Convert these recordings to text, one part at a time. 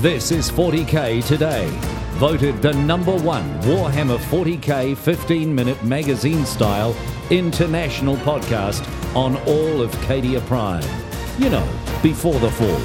This is 40k Today, voted the number one Warhammer 40k 15 minute magazine style international podcast on all of Cadia Prime. You know, before the fall.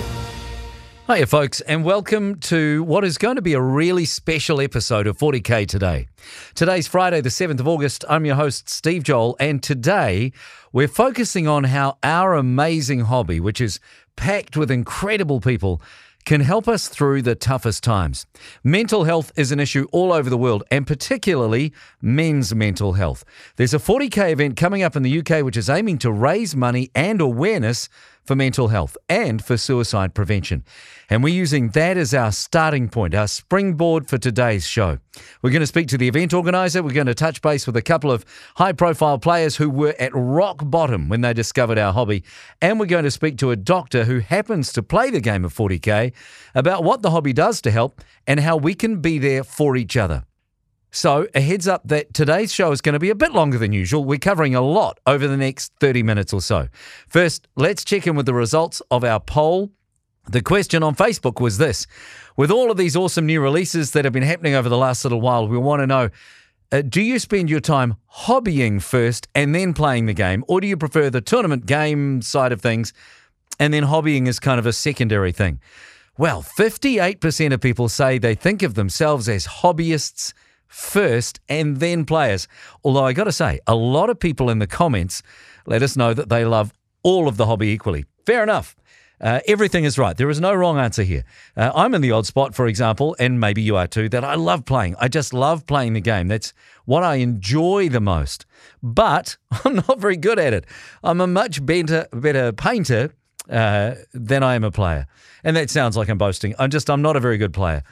Hiya, folks, and welcome to what is going to be a really special episode of 40k Today. Today's Friday, the 7th of August. I'm your host, Steve Joel, and today we're focusing on how our amazing hobby, which is packed with incredible people, can help us through the toughest times. Mental health is an issue all over the world, and particularly men's mental health. There's a 40k event coming up in the UK which is aiming to raise money and awareness for mental health and for suicide prevention. And we're using that as our starting point, our springboard for today's show. We're going to speak to the event organizer. We're going to touch base with a couple of high profile players who were at rock bottom when they discovered our hobby. And we're going to speak to a doctor who happens to play the game of 40K about what the hobby does to help and how we can be there for each other. So, a heads up that today's show is going to be a bit longer than usual. We're covering a lot over the next 30 minutes or so. First, let's check in with the results of our poll. The question on Facebook was this With all of these awesome new releases that have been happening over the last little while, we want to know uh, do you spend your time hobbying first and then playing the game, or do you prefer the tournament game side of things and then hobbying is kind of a secondary thing? Well, 58% of people say they think of themselves as hobbyists first and then players. Although I got to say, a lot of people in the comments let us know that they love all of the hobby equally. Fair enough. Uh, everything is right. There is no wrong answer here. Uh, I'm in the odd spot, for example, and maybe you are too, that I love playing. I just love playing the game. That's what I enjoy the most. But I'm not very good at it. I'm a much better, better painter uh, than I am a player. And that sounds like I'm boasting. I'm just, I'm not a very good player.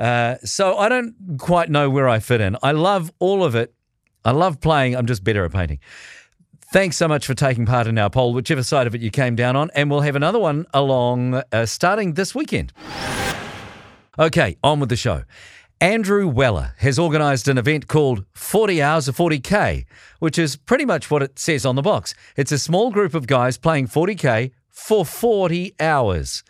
Uh, so I don't quite know where I fit in. I love all of it. I love playing. I'm just better at painting. Thanks so much for taking part in our poll, whichever side of it you came down on. And we'll have another one along uh, starting this weekend. Okay, on with the show. Andrew Weller has organised an event called 40 Hours of 40K, which is pretty much what it says on the box. It's a small group of guys playing 40K for 40 hours.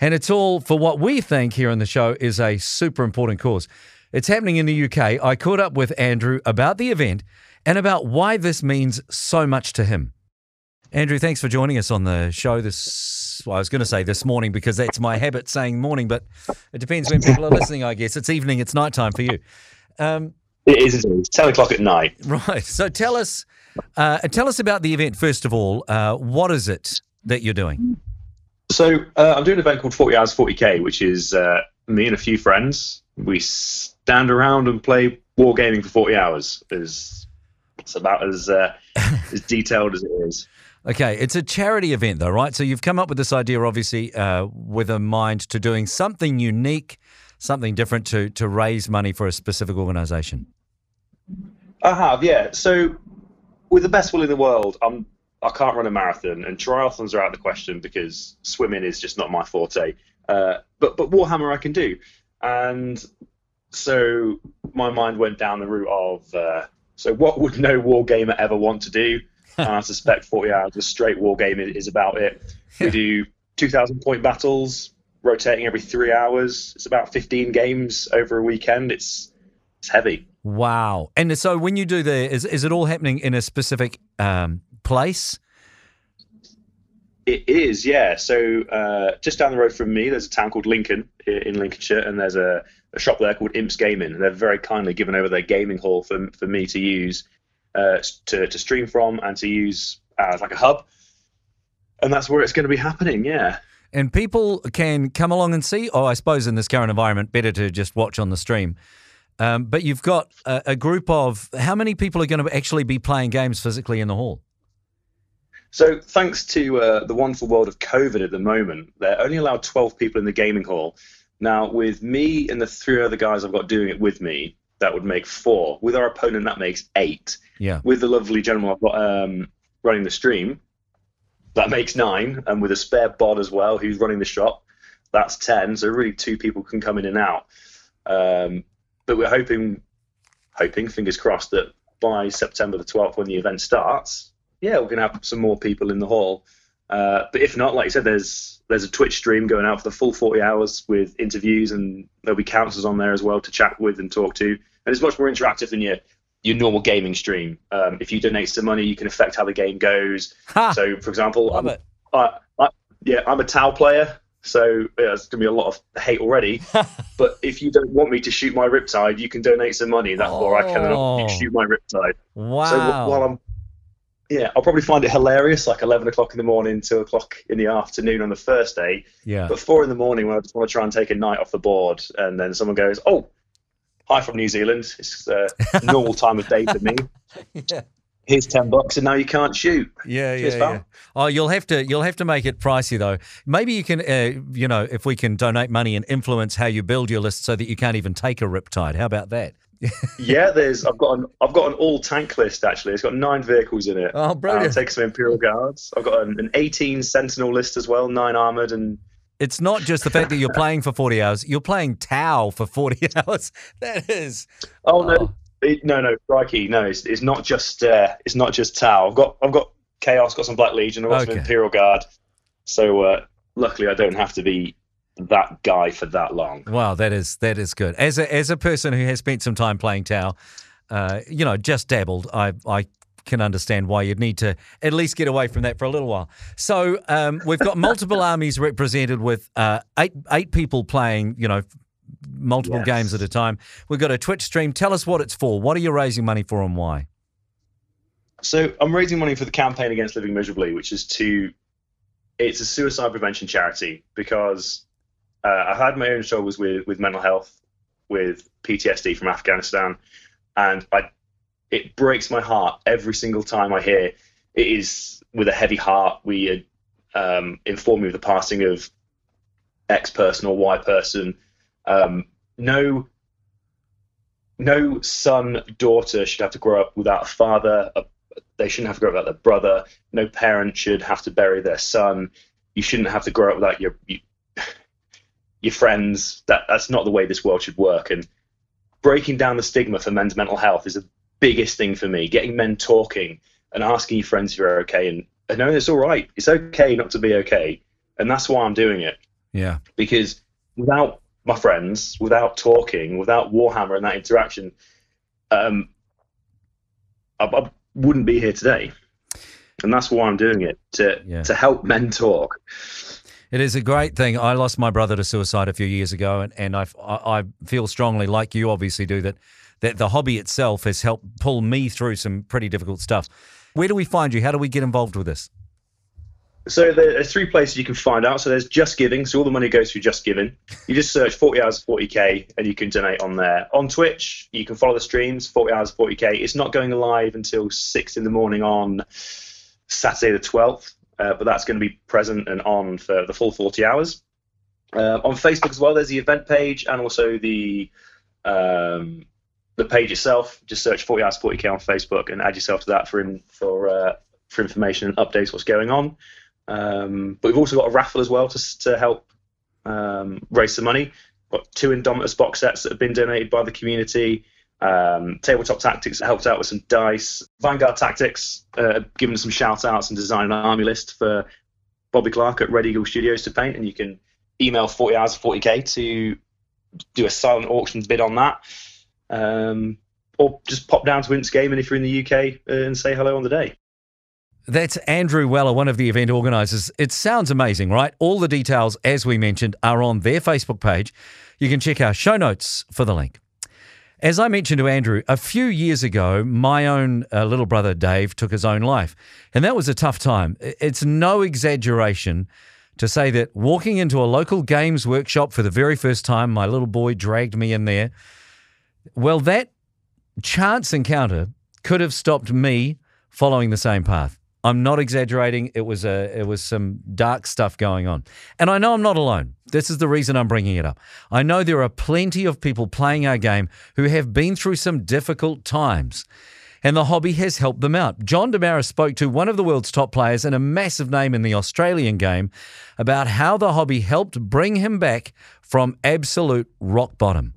And it's all for what we think here on the show is a super important cause. It's happening in the UK. I caught up with Andrew about the event and about why this means so much to him. Andrew, thanks for joining us on the show this. Well, I was going to say this morning because that's my habit saying morning, but it depends when people are listening, I guess. It's evening, it's nighttime for you. Um, it is, it's 10 o'clock at night. Right. So tell us, uh, tell us about the event, first of all. Uh, what is it that you're doing? So uh, I'm doing an event called 40 Hours 40K, which is uh, me and a few friends. We stand around and play wargaming for 40 hours. Is it's about as uh, as detailed as it is. Okay, it's a charity event though, right? So you've come up with this idea, obviously, uh, with a mind to doing something unique, something different to to raise money for a specific organisation. I have, yeah. So with the best will in the world, I'm I can't run a marathon, and triathlons are out of the question because swimming is just not my forte. Uh, but but Warhammer I can do, and so my mind went down the route of uh, so what would no wargamer ever want to do? and I suspect 40 hours of straight wargaming is about it. We do 2,000 point battles, rotating every three hours. It's about 15 games over a weekend. It's it's heavy. Wow! And so when you do the, is is it all happening in a specific um, place? It is, yeah. So uh, just down the road from me, there's a town called Lincoln in Lincolnshire, and there's a, a shop there called Imps Gaming, and they've very kindly given over their gaming hall for for me to use uh, to to stream from and to use as like a hub, and that's where it's going to be happening. Yeah. And people can come along and see. or I suppose in this current environment, better to just watch on the stream. Um, but you've got a, a, group of how many people are going to actually be playing games physically in the hall? So, thanks to uh, the wonderful world of COVID at the moment, they're only allowed 12 people in the gaming hall. Now, with me and the three other guys I've got doing it with me, that would make four. With our opponent, that makes eight. Yeah. With the lovely gentleman I've got um, running the stream, that makes nine. And with a spare bod as well, who's running the shop, that's 10. So, really, two people can come in and out. Um, but we're hoping, hoping, fingers crossed, that by September the 12th, when the event starts, yeah, we're going to have some more people in the hall. Uh, but if not, like I said, there's there's a Twitch stream going out for the full 40 hours with interviews, and there'll be counselors on there as well to chat with and talk to. And it's much more interactive than your your normal gaming stream. Um, if you donate some money, you can affect how the game goes. Ha! So, for example, Love I'm, it. I, I, yeah, I'm a Tau player, so yeah, there's gonna be a lot of hate already. but if you don't want me to shoot my Riptide, you can donate some money. That's or I Oh. cannot shoot my Riptide. Wow. So wh- while I'm, yeah, I'll probably find it hilarious, like 11 o'clock in the morning, 2 o'clock in the afternoon on the first day. yeah. But 4 in the morning when I just want to try and take a night off the board, and then someone goes, "Oh, hi from New Zealand. It's uh, normal time of day for me. yeah. Here's 10 bucks, and now you can't shoot." Yeah, Cheers, yeah, pal. yeah. Oh, you'll have to you'll have to make it pricey though. Maybe you can, uh, you know, if we can donate money and influence how you build your list so that you can't even take a Riptide. How about that? yeah, there's. I've got an. I've got an all tank list actually. It's got nine vehicles in it. Oh, I'll brilliant! take some Imperial Guards. I've got an, an 18 Sentinel list as well, nine armored, and It's not just the fact that you're playing for forty hours. You're playing Tau for forty hours. That is. oh no, Oh. it, no, no, crikey, no, it's, it's not just. Uh, it's not just Tau. I've got. I've got Chaos. Got some Black Legion. I've got Okay. some Imperial Guard. So uh, luckily, I don't have to be that guy for that long. Wow, that is that is good. As a as a person who has spent some time playing Tau, uh, you know, just dabbled, I I can understand why you'd need to at least get away from that for a little while. So um, we've got multiple armies represented with uh, eight eight people playing, you know, multiple Yes. games at a time. We've got a Twitch stream. Tell us what it's for. What are you raising money for and why? So I'm raising money for the campaign against living miserably, which is to. It's a suicide prevention charity because uh, I've had my own struggles with with mental health, with PTSD from Afghanistan, and I. It breaks my heart every single time I hear it is with a heavy heart. We um, inform me of the passing of X person or Y person. Um, no no son daughter should have to grow up without a father a they shouldn't have to grow up without their brother. No parent should have to bury their son. You shouldn't have to grow up without your you, your friends. That that's not the way this world should work. And breaking down the stigma for men's mental health is the biggest thing for me. Getting men talking and asking your friends if you're okay and, and knowing it's all right. It's okay not to be okay. And that's why I'm doing it Yeah, because without my friends, without talking, without Warhammer and that interaction, um, I, I wouldn't be here today. And that's why I'm doing it to Yeah. to help men talk. It is a great thing. I lost my brother to suicide a few years ago, and, and I, I feel strongly, like you obviously do, that, that the hobby itself has helped pull me through some pretty difficult stuff. Where do we find you? How do we get involved with this? So there- there's three places you can find out. So there's Just Giving. So all the money goes through Just Giving. You just search 40 hours 40k and you can donate on there. On Twitch, you can follow the streams 40 hours 40k. It's not going live until six in the morning on Saturday the 12th, uh, but that's going to be present and on for the full 40 hours. Uh, on Facebook as well, there's the event page and also the um, the page itself. Just search 40 hours 40k on Facebook and add yourself to that for in, for uh, for information and updates what's going on. Um, but we've also got a raffle as well to to help um, raise some money. Got two Indomitus box sets that have been donated by the community. Um, Tabletop Tactics helped out with some dice. Vanguard Tactics uh, given some shout outs and designed an army list for Bobby Clark at Red Eagle Studios to paint. And you can email 40 hours of 40k to do a silent auction bid on that. Um, or just pop down to Imps Gaming if you're in the UK uh, and say hello on the day. That's Andrew Weller, one of the event organisers. It sounds amazing, right? All the details, as we mentioned, are on their Facebook page. You can check our show notes for the link. As I mentioned to Andrew, a few years ago, my own uh, little brother Dave took his own life. And that was a tough time. It's no exaggeration to say that walking into a local games workshop for the very first time, my little boy dragged me in there. Well, that chance encounter could have stopped me following the same path. I'm not exaggerating. It was a it was some dark stuff going on. And I know I'm not alone. This is the reason I'm bringing it up. I know there are plenty of people playing our game who have been through some difficult times. And the hobby has helped them out. John Damaris spoke to one of the world's top players and a massive name in the Australian game about how the hobby helped bring him back from absolute rock bottom.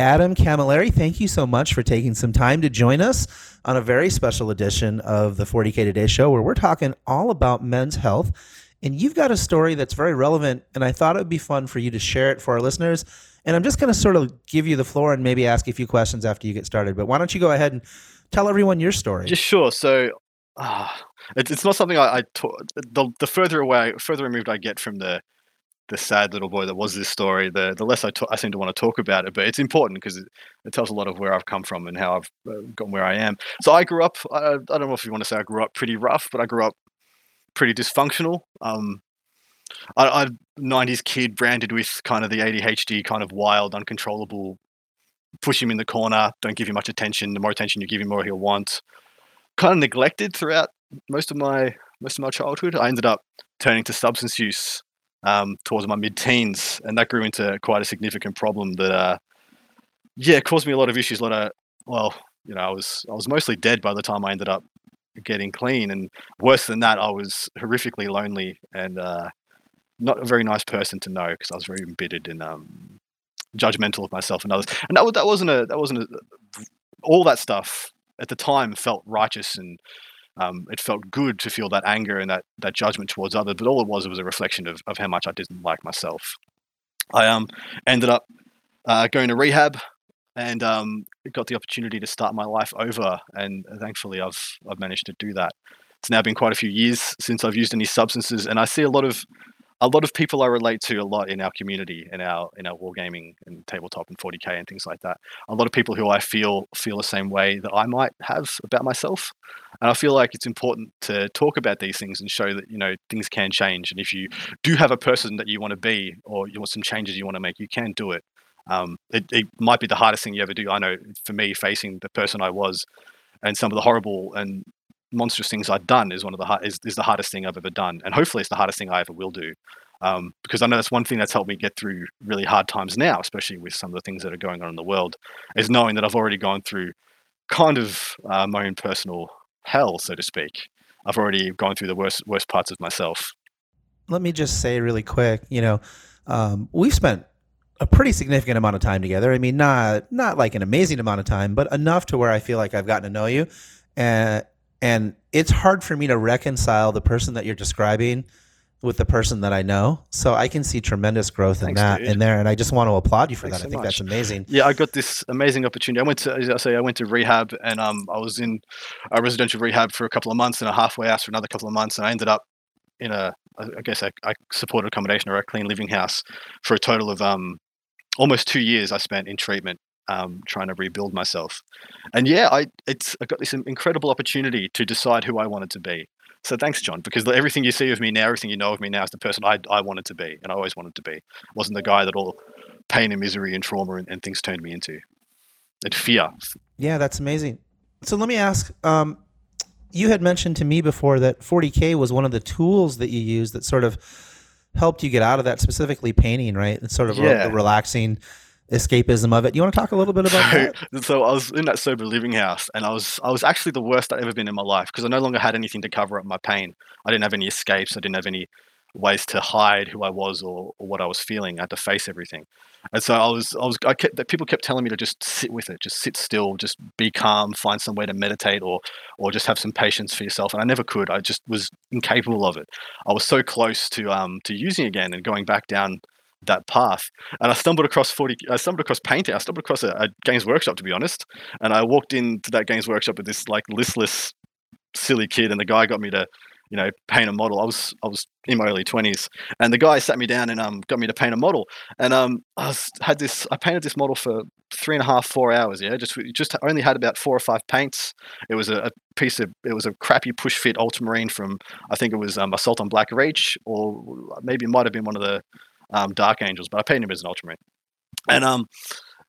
Adam Camilleri, thank you so much for taking some time to join us on a very special edition of the 40K Today show where we're talking all about men's health. And you've got a story that's very relevant, and I thought it would be fun for you to share it for our listeners. And I'm just going to sort of give you the floor and maybe ask a few questions after you get started. But why don't you go ahead and tell everyone your story? Just sure. So, uh, it's, it's not something I, I ta- the, the further away, further removed I get from the the sad little boy that was this story, the the less I, I seem to want to talk about it. But it's important because it, it, tells a lot of where I've come from and how I've uh, gotten where I am. So I grew up. I, I, don't know if you want to say I grew up pretty rough, but I grew up pretty dysfunctional. Um, I, I 90s kid branded with kind of the ADHD, kind of wild, uncontrollable, push him in the corner, don't give him much attention. The more attention you give him, more he'll want. Kind of neglected throughout most of my most of my childhood. I ended up turning to substance use um, towards my mid-teens, and that grew into quite a significant problem that, uh, yeah, caused me a lot of issues. A lot of, well, you know, I was I was mostly dead by the time I ended up getting clean, and worse than that, I was horrifically lonely and uh, not a very nice person to know because I was very embittered and um, judgmental of myself and others. And that that wasn't a that wasn't a, all that stuff at the time felt righteous and um, it felt good to feel that anger and that that judgment towards others. But all it was, it was a reflection of, of how much I didn't like myself. I um ended up uh, going to rehab and um, got the opportunity to start my life over. And thankfully, I've I've managed to do that. It's now been quite a few years since I've used any substances, and I see a lot of a lot of people I relate to a lot in our community, in our in our wargaming and tabletop and 40k and things like that. A lot of people who I feel feel the same way that I might have about myself, and I feel like it's important to talk about these things and show that you know things can change. And if you do have a person that you want to be, or you want some changes you want to make, you can do it. Um, it, it might be the hardest thing you ever do. I know for me, facing the person I was, and some of the horrible and monstrous things I've done is one of the is, is the hardest thing I've ever done, and hopefully it's the hardest thing I ever will do. Um, because I know that's one thing that's helped me get through really hard times now, especially with some of the things that are going on in the world, is knowing that I've already gone through kind of uh, my own personal hell, so to speak. I've already gone through the worst worst parts of myself. Let me just say really quick, you know, um, we've spent a pretty significant amount of time together. I mean, not not like an amazing amount of time, but enough to where I feel like I've gotten to know you, and and it's hard for me to reconcile the person that you're describing with the person that I know. So I can see tremendous growth Thanks, in that dude. in there, and I just want to applaud you for Thanks that. So I think much. that's amazing. Yeah, I got this amazing opportunity. I went to, as I say, I went to rehab, and um, I was in a residential rehab for a couple of months, and a halfway house for another couple of months, and I ended up in a, I guess, a, a supported accommodation or a clean living house for a total of um, almost two years. I spent in treatment um, trying to rebuild myself. And yeah, I it's I got this incredible opportunity to decide who I wanted to be. So thanks, John, because everything you see of me now, everything you know of me now, is the person I I wanted to be, and I always wanted to be. I wasn't the guy that all pain and misery and trauma and, and things turned me into. And fear. Yeah, that's amazing. So let me ask. Um, you had mentioned to me before that 40k was one of the tools that you used that sort of helped you get out of that, specifically painting, right? And sort of yeah. the relaxing escapism of it. You want to talk a little bit about so, that? So I was in that sober living house, and I was I was actually the worst I'd ever been in my life because I no longer had anything to cover up my pain. I didn't have any escapes. I didn't have any ways to hide who I was or, or what I was feeling. I had to face everything, and so I was I was I kept people kept telling me to just sit with it, just sit still, just be calm, find some way to meditate or or just have some patience for yourself. And I never could. I just was incapable of it. I was so close to um to using again and going back down that path. And I stumbled across 40, I stumbled across painting. I stumbled across a, a, Games Workshop, to be honest. And I walked into that Games Workshop with this like listless, silly kid, and the guy got me to, you know, paint a model. I was I was in my early twenties, and the guy sat me down and um got me to paint a model. And um I was, had this I painted this model for three and a half four hours. Yeah, just just only had about four or five paints. It was a, a piece of it was a crappy push fit ultramarine from I think it was um, Assault on Black Reach, or maybe it might have been one of the um, Dark Angels, but I painted him as an Ultramarine. And um,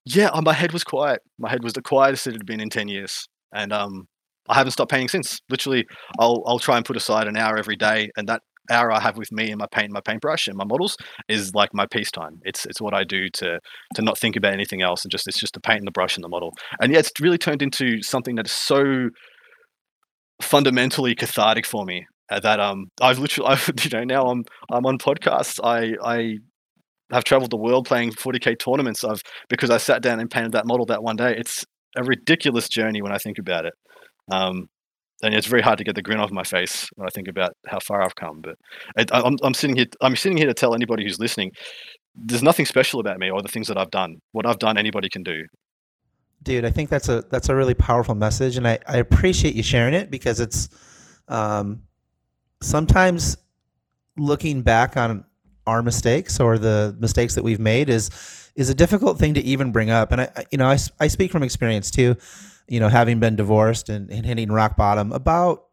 yeah, uh, my head was quiet. My head was the quietest it had been in ten years, and um, I haven't stopped painting since. Literally, I'll I'll try and put aside an hour every day, and that hour I have with me and my paint, and my paintbrush, and my models is like my peace time. It's it's what I do to to not think about anything else, and just it's just the paint and the brush and the model. And yeah, it's really turned into something that is so fundamentally cathartic for me uh, that um I've literally I've, you know now I'm I'm on podcasts I I have traveled the world playing 40k tournaments. I've because I sat down and painted that model that one day. It's a ridiculous journey when I think about it. Um, and it's very hard to get the grin off my face when I think about how far I've come. But I'm, I'm sitting here. I'm sitting here to tell anybody who's listening. There's nothing special about me or the things that I've done. What I've done, anybody can do. Dude, I think that's a that's a really powerful message, and I, I appreciate you sharing it because it's um, sometimes looking back on our mistakes or the mistakes that we've made is is a difficult thing to even bring up. And I, you know, I, I speak from experience too. You know, having been divorced and, and hitting rock bottom about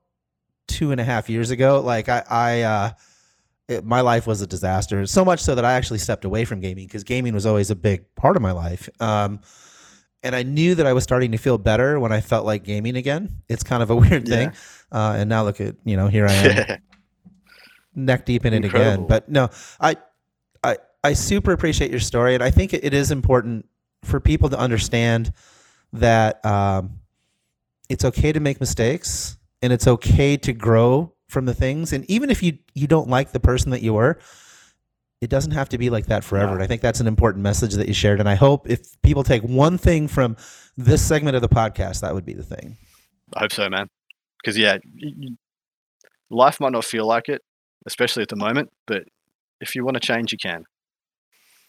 two and a half years ago, like I, I uh, it, my life was a disaster. So much so that I actually stepped away from gaming because gaming was always a big part of my life. Um, and I knew that I was starting to feel better when I felt like gaming again. It's kind of a weird thing. Yeah. Uh, and now look at you know here I am, neck deep in Incredible. it again. But no, I, I, I super appreciate your story, and I think it is important for people to understand that um, it's okay to make mistakes and it's okay to grow from the things. And even if you you don't like the person that you were, it doesn't have to be like that forever. No. And I think that's an important message that you shared. And I hope if people take one thing from this segment of the podcast, that would be the thing. I hope so, man. Because yeah, life might not feel like it, especially at the moment. But if you want to change, you can.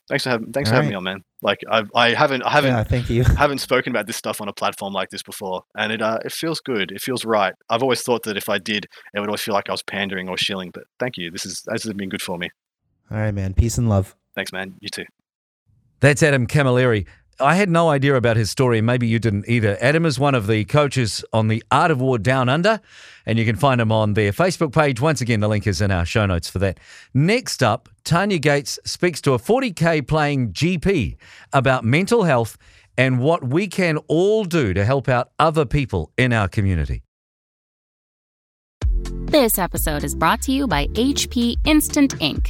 Thanks for having, thanks for having me on, man. Like I, I haven't, I haven't, yeah, thank you. haven't spoken about this stuff on a platform like this before, and it, uh, it feels good. It feels right. I've always thought that if I did, it would always feel like I was pandering or shilling. But thank you. This is this has been good for me. All right, man. Peace and love. Thanks, man. You too. That's Adam Camilleri. I had no idea about his story, maybe you didn't either. Adam is one of the coaches on the Art of War Down Under, and you can find him on their Facebook page. Once again, the link is in our show notes for that. Next up, Tanya Gates speaks to a 40K playing GP about mental health and what we can all do to help out other people in our community. This episode is brought to you by HP Instant Ink.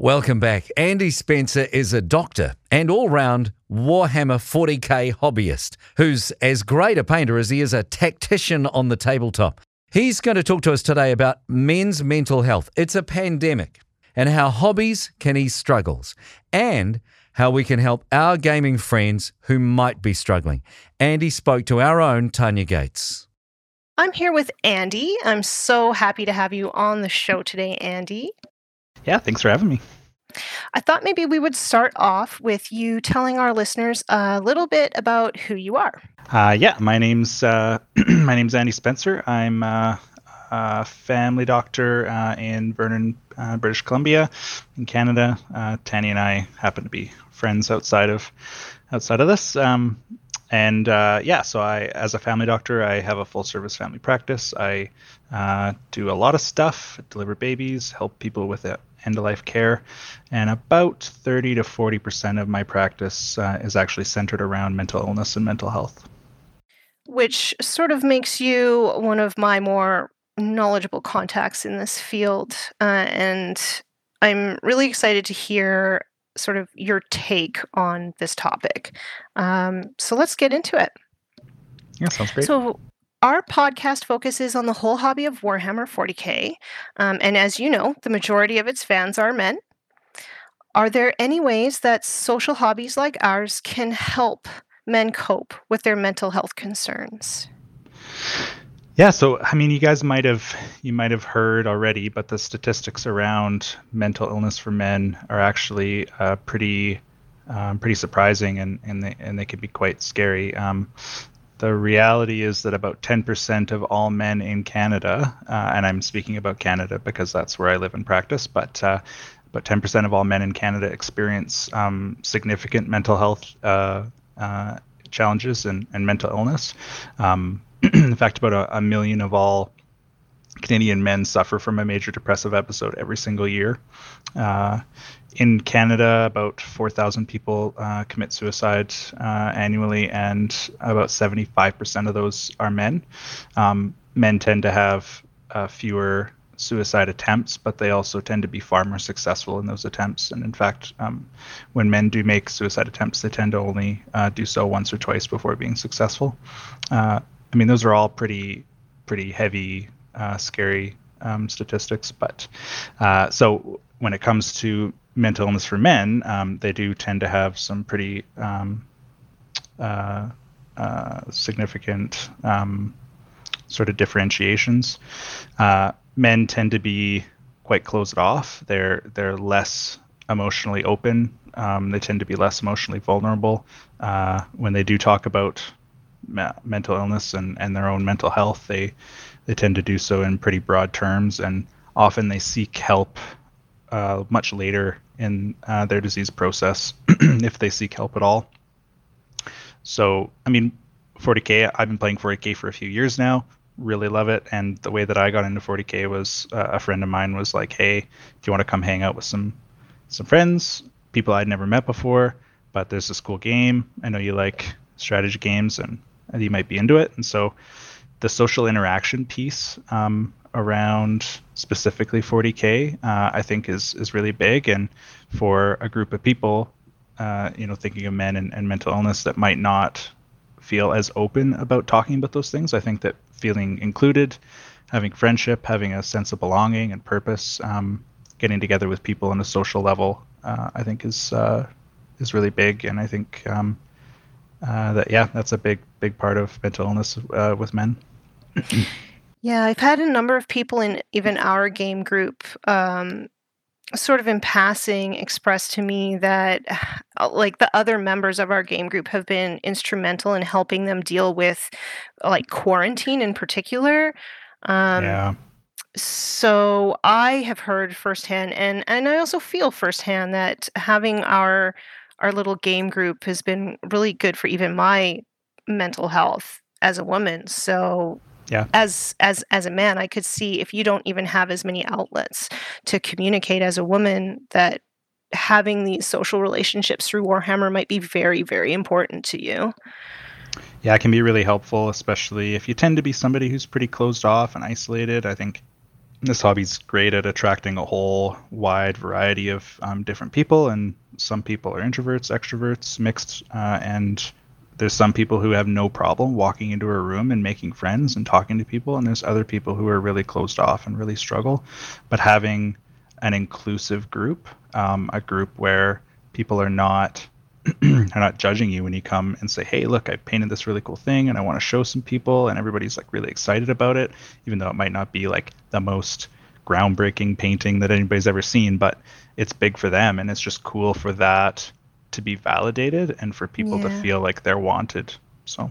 Welcome back. Andy Spencer is a doctor and all round Warhammer 40k hobbyist who's as great a painter as he is a tactician on the tabletop. He's going to talk to us today about men's mental health. It's a pandemic and how hobbies can ease struggles and how we can help our gaming friends who might be struggling. Andy spoke to our own Tanya Gates. I'm here with Andy. I'm so happy to have you on the show today, Andy. Yeah, thanks for having me. I thought maybe we would start off with you telling our listeners a little bit about who you are. Uh, yeah, my name's uh, my name's Andy Spencer. I'm uh, a family doctor uh, in Vernon, uh, British Columbia, in Canada. Uh, Tanny and I happen to be friends outside of outside of this. Um, and yeah, so I, as a family doctor, I have a full service family practice. I do a lot of stuff, deliver babies, help people with it end of life care, and about 30 to 40 percent of my practice uh, is actually centered around mental illness and mental health. Which sort of makes you one of my more knowledgeable contacts in this field, uh, and I'm really excited to hear sort of your take on this topic. Um, so let's get into it. Yeah, sounds great. So, our podcast focuses on the whole hobby of Warhammer 40k, um, and as you know, the majority of its fans are men. Are there any ways that social hobbies like ours can help men cope with their mental health concerns? Yeah, so I mean, you guys might have you might have heard already, but the statistics around mental illness for men are actually uh, pretty um, pretty surprising, and and they and they can be quite scary. Um, the reality is that about 10% of all men in Canada, uh, and I'm speaking about Canada because that's where I live and practice, but uh, about 10% of all men in Canada experience um, significant mental health uh, uh challenges and, and mental illness. Um, in fact, about a, a, million of all Canadian men suffer from a major depressive episode every single year. In Canada, about 4,000 people uh, commit suicide uh, annually, and about 75% of those are men. Um, men tend to have uh, fewer suicide attempts, but they also tend to be far more successful in those attempts. And in fact, um, when men do make suicide attempts, they tend to only uh, do so once or twice before being successful. Uh, I mean, those are all pretty, pretty heavy, uh, scary um, statistics. But so when it comes to mental illness for men, um, they do tend to have some pretty um, uh, uh, significant um, sort of differentiations. Uh, men tend to be quite closed off. They're they're less emotionally open. Um, they tend to be less emotionally vulnerable. Uh, when they do talk about me- mental illness and, and their own mental health, they they tend to do so in pretty broad terms, and often they seek help uh, much later in uh, their disease process, if they seek help at all. So, I mean, 40k. I've been playing 40k for a few years now really love it. And the way that I got into 40k was uh, a friend of mine was like, "Hey, do you want to come hang out with some some friends, people I'd never met before? But there's this cool game. I know you like strategy games, and, and you might be into it." And so, the social interaction piece um, around specifically 40k, uh, I think is is really big. And for a group of people, uh, you know, thinking of men and, and mental illness that might not feel as open about talking about those things, I think that feeling included, having friendship, having a sense of belonging and purpose, um, getting together with people on a social level, uh, I think is uh, is really big. And I think um, uh, that yeah, that's a big big part of mental illness uh, with men. yeah, I've had a number of people in even our game group um, sort of in passing expressed to me that uh, like the other members of our game group have been instrumental in helping them deal with like quarantine in particular um, yeah. so i have heard firsthand and and i also feel firsthand that having our our little game group has been really good for even my mental health as a woman so yeah. as as as a man i could see if you don't even have as many outlets to communicate as a woman that having these social relationships through warhammer might be very very important to you. Yeah it can be really helpful especially if you tend to be somebody who's pretty closed off and isolated. I think this hobby's great at attracting a whole wide variety of um, different people and some people are introverts extroverts mixed uh, and there's some people who have no problem walking into a room and making friends and talking to people and there's other people who are really closed off and really struggle. But having an inclusive group um, a group where people are not are not judging you when you come and say hey look i painted this really cool thing and i want to show some people and everybody's like really excited about it even though it might not be like the most groundbreaking painting that anybody's ever seen but it's big for them and it's just cool for that to be validated and for people to feel like they're wanted. So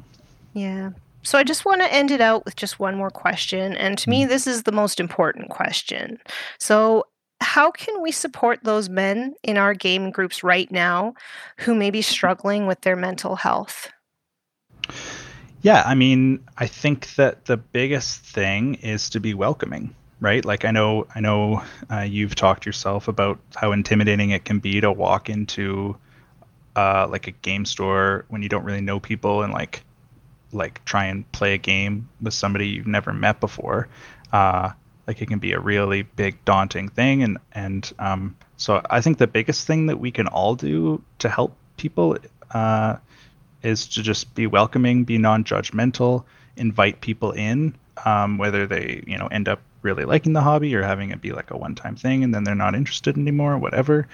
Yeah. So I just want to end it out with just one more question. And to me, this is the most important question. So, how can we support those men in our game groups right now who may be struggling with their mental health? yeah, I mean, I think that the biggest thing is to be welcoming, right? Like I know, I know uh, you've talked yourself about how intimidating it can be to walk into uh, like a game store when you don't really know people and like like try and play a game with somebody you've never met before. Uh, like it can be a really big daunting thing and and um, so I think the biggest thing that we can all do to help people uh, is to just be welcoming, be non-judgmental, invite people in, um, whether they you know end up really liking the hobby or having it be like a one-time thing and then they're not interested anymore, whatever.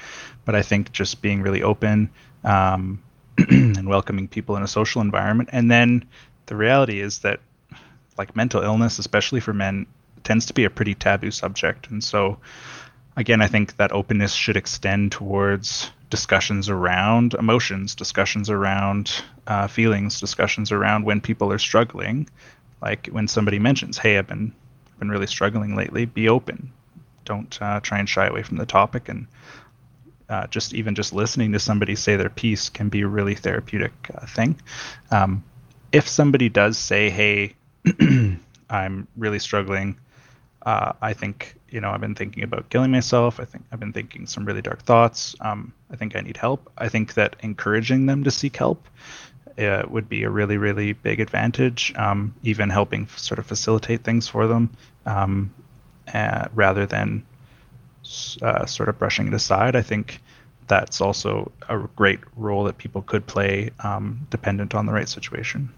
But I think just being really open um, and welcoming people in a social environment, and then the reality is that like mental illness, especially for men, tends to be a pretty taboo subject, and so again, I think that openness should extend towards discussions around emotions, discussions around uh, feelings, discussions around when people are struggling. Like when somebody mentions, "Hey, I've been been really struggling lately," be open. Don't uh, try and shy away from the topic, and uh, just even just listening to somebody say their piece can be a really therapeutic uh, thing. Um, if somebody does say, "Hey, I'm really struggling," uh, I think you know I've been thinking about killing myself. I think I've been thinking some really dark thoughts. Um, I think I need help. I think that encouraging them to seek help uh, would be a really really big advantage. Um, even helping sort of facilitate things for them um, uh, rather than uh, sort of brushing it aside. I think that's also a great role that people could play um, dependent on the right situation.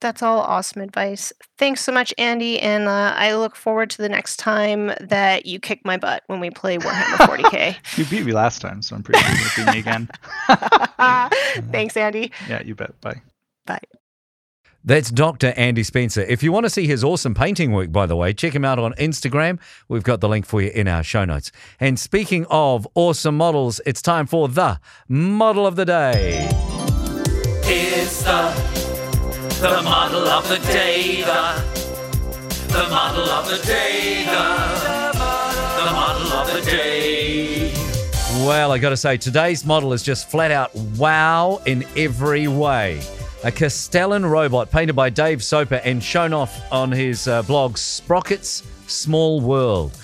That's all awesome advice. Thanks so much, Andy. And uh, I look forward to the next time that you kick my butt when we play Warhammer 40k. you beat me last time, so I'm pretty sure you'll beat me again. Thanks, Andy. Yeah, you bet. Bye. Bye. That's Dr. Andy Spencer. If you want to see his awesome painting work, by the way, check him out on Instagram. We've got the link for you in our show notes. And speaking of awesome models, it's time for the model of the day. It's the, the model of the day, the, the model of the day, the, the model of the day. Well, I got to say, today's model is just flat out wow in every way. A Castellan robot painted by Dave Soper and shown off on his uh, blog Sprockets Small World.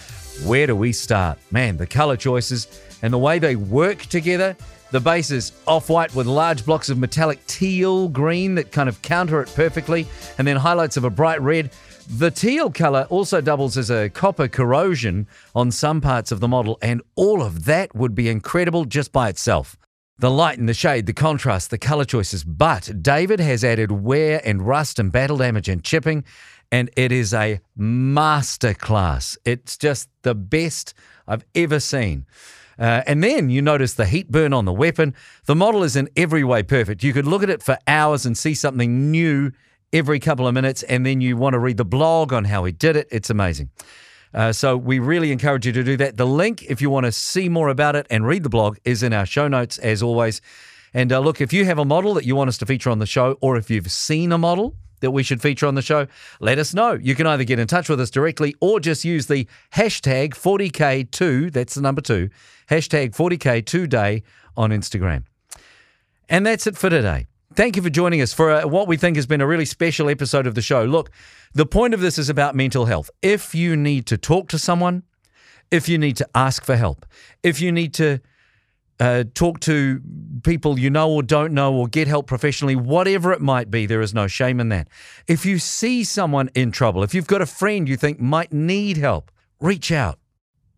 Where do we start? Man, the color choices and the way they work together. The base is off white with large blocks of metallic teal green that kind of counter it perfectly, and then highlights of a bright red. The teal color also doubles as a copper corrosion on some parts of the model, and all of that would be incredible just by itself. The light and the shade, the contrast, the color choices. But David has added wear and rust and battle damage and chipping, and it is a masterclass. It's just the best I've ever seen. Uh, and then you notice the heat burn on the weapon. The model is in every way perfect. You could look at it for hours and see something new every couple of minutes, and then you want to read the blog on how he did it. It's amazing. Uh, so we really encourage you to do that. The link, if you want to see more about it and read the blog, is in our show notes as always. And uh, look, if you have a model that you want us to feature on the show, or if you've seen a model that we should feature on the show, let us know. You can either get in touch with us directly or just use the hashtag 40K2, that's the number two, hashtag 40K2day on Instagram. And that's it for today. Thank you for joining us for uh, what we think has been a really special episode of the show. Look, the point of this is about mental health. If you need to talk to someone, if you need to ask for help, if you need to uh, talk to people you know or don't know or get help professionally, whatever it might be, there is no shame in that. If you see someone in trouble, if you've got a friend you think might need help, reach out.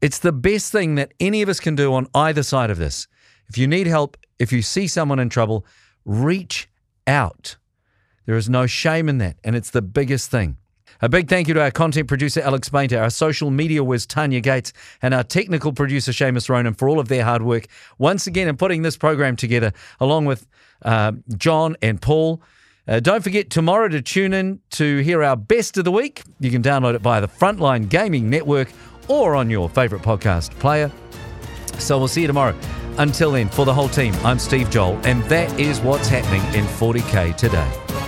It's the best thing that any of us can do on either side of this. If you need help, if you see someone in trouble, reach out. There is no shame in that, and it's the biggest thing. A big thank you to our content producer, Alex Painter, our social media whiz, Tanya Gates, and our technical producer, Seamus Ronan, for all of their hard work once again in putting this program together, along with uh, John and Paul. Uh, don't forget tomorrow to tune in to hear our best of the week. You can download it via the Frontline Gaming Network or on your favorite podcast player. So we'll see you tomorrow. Until then, for the whole team, I'm Steve Joel, and that is what's happening in 40K today.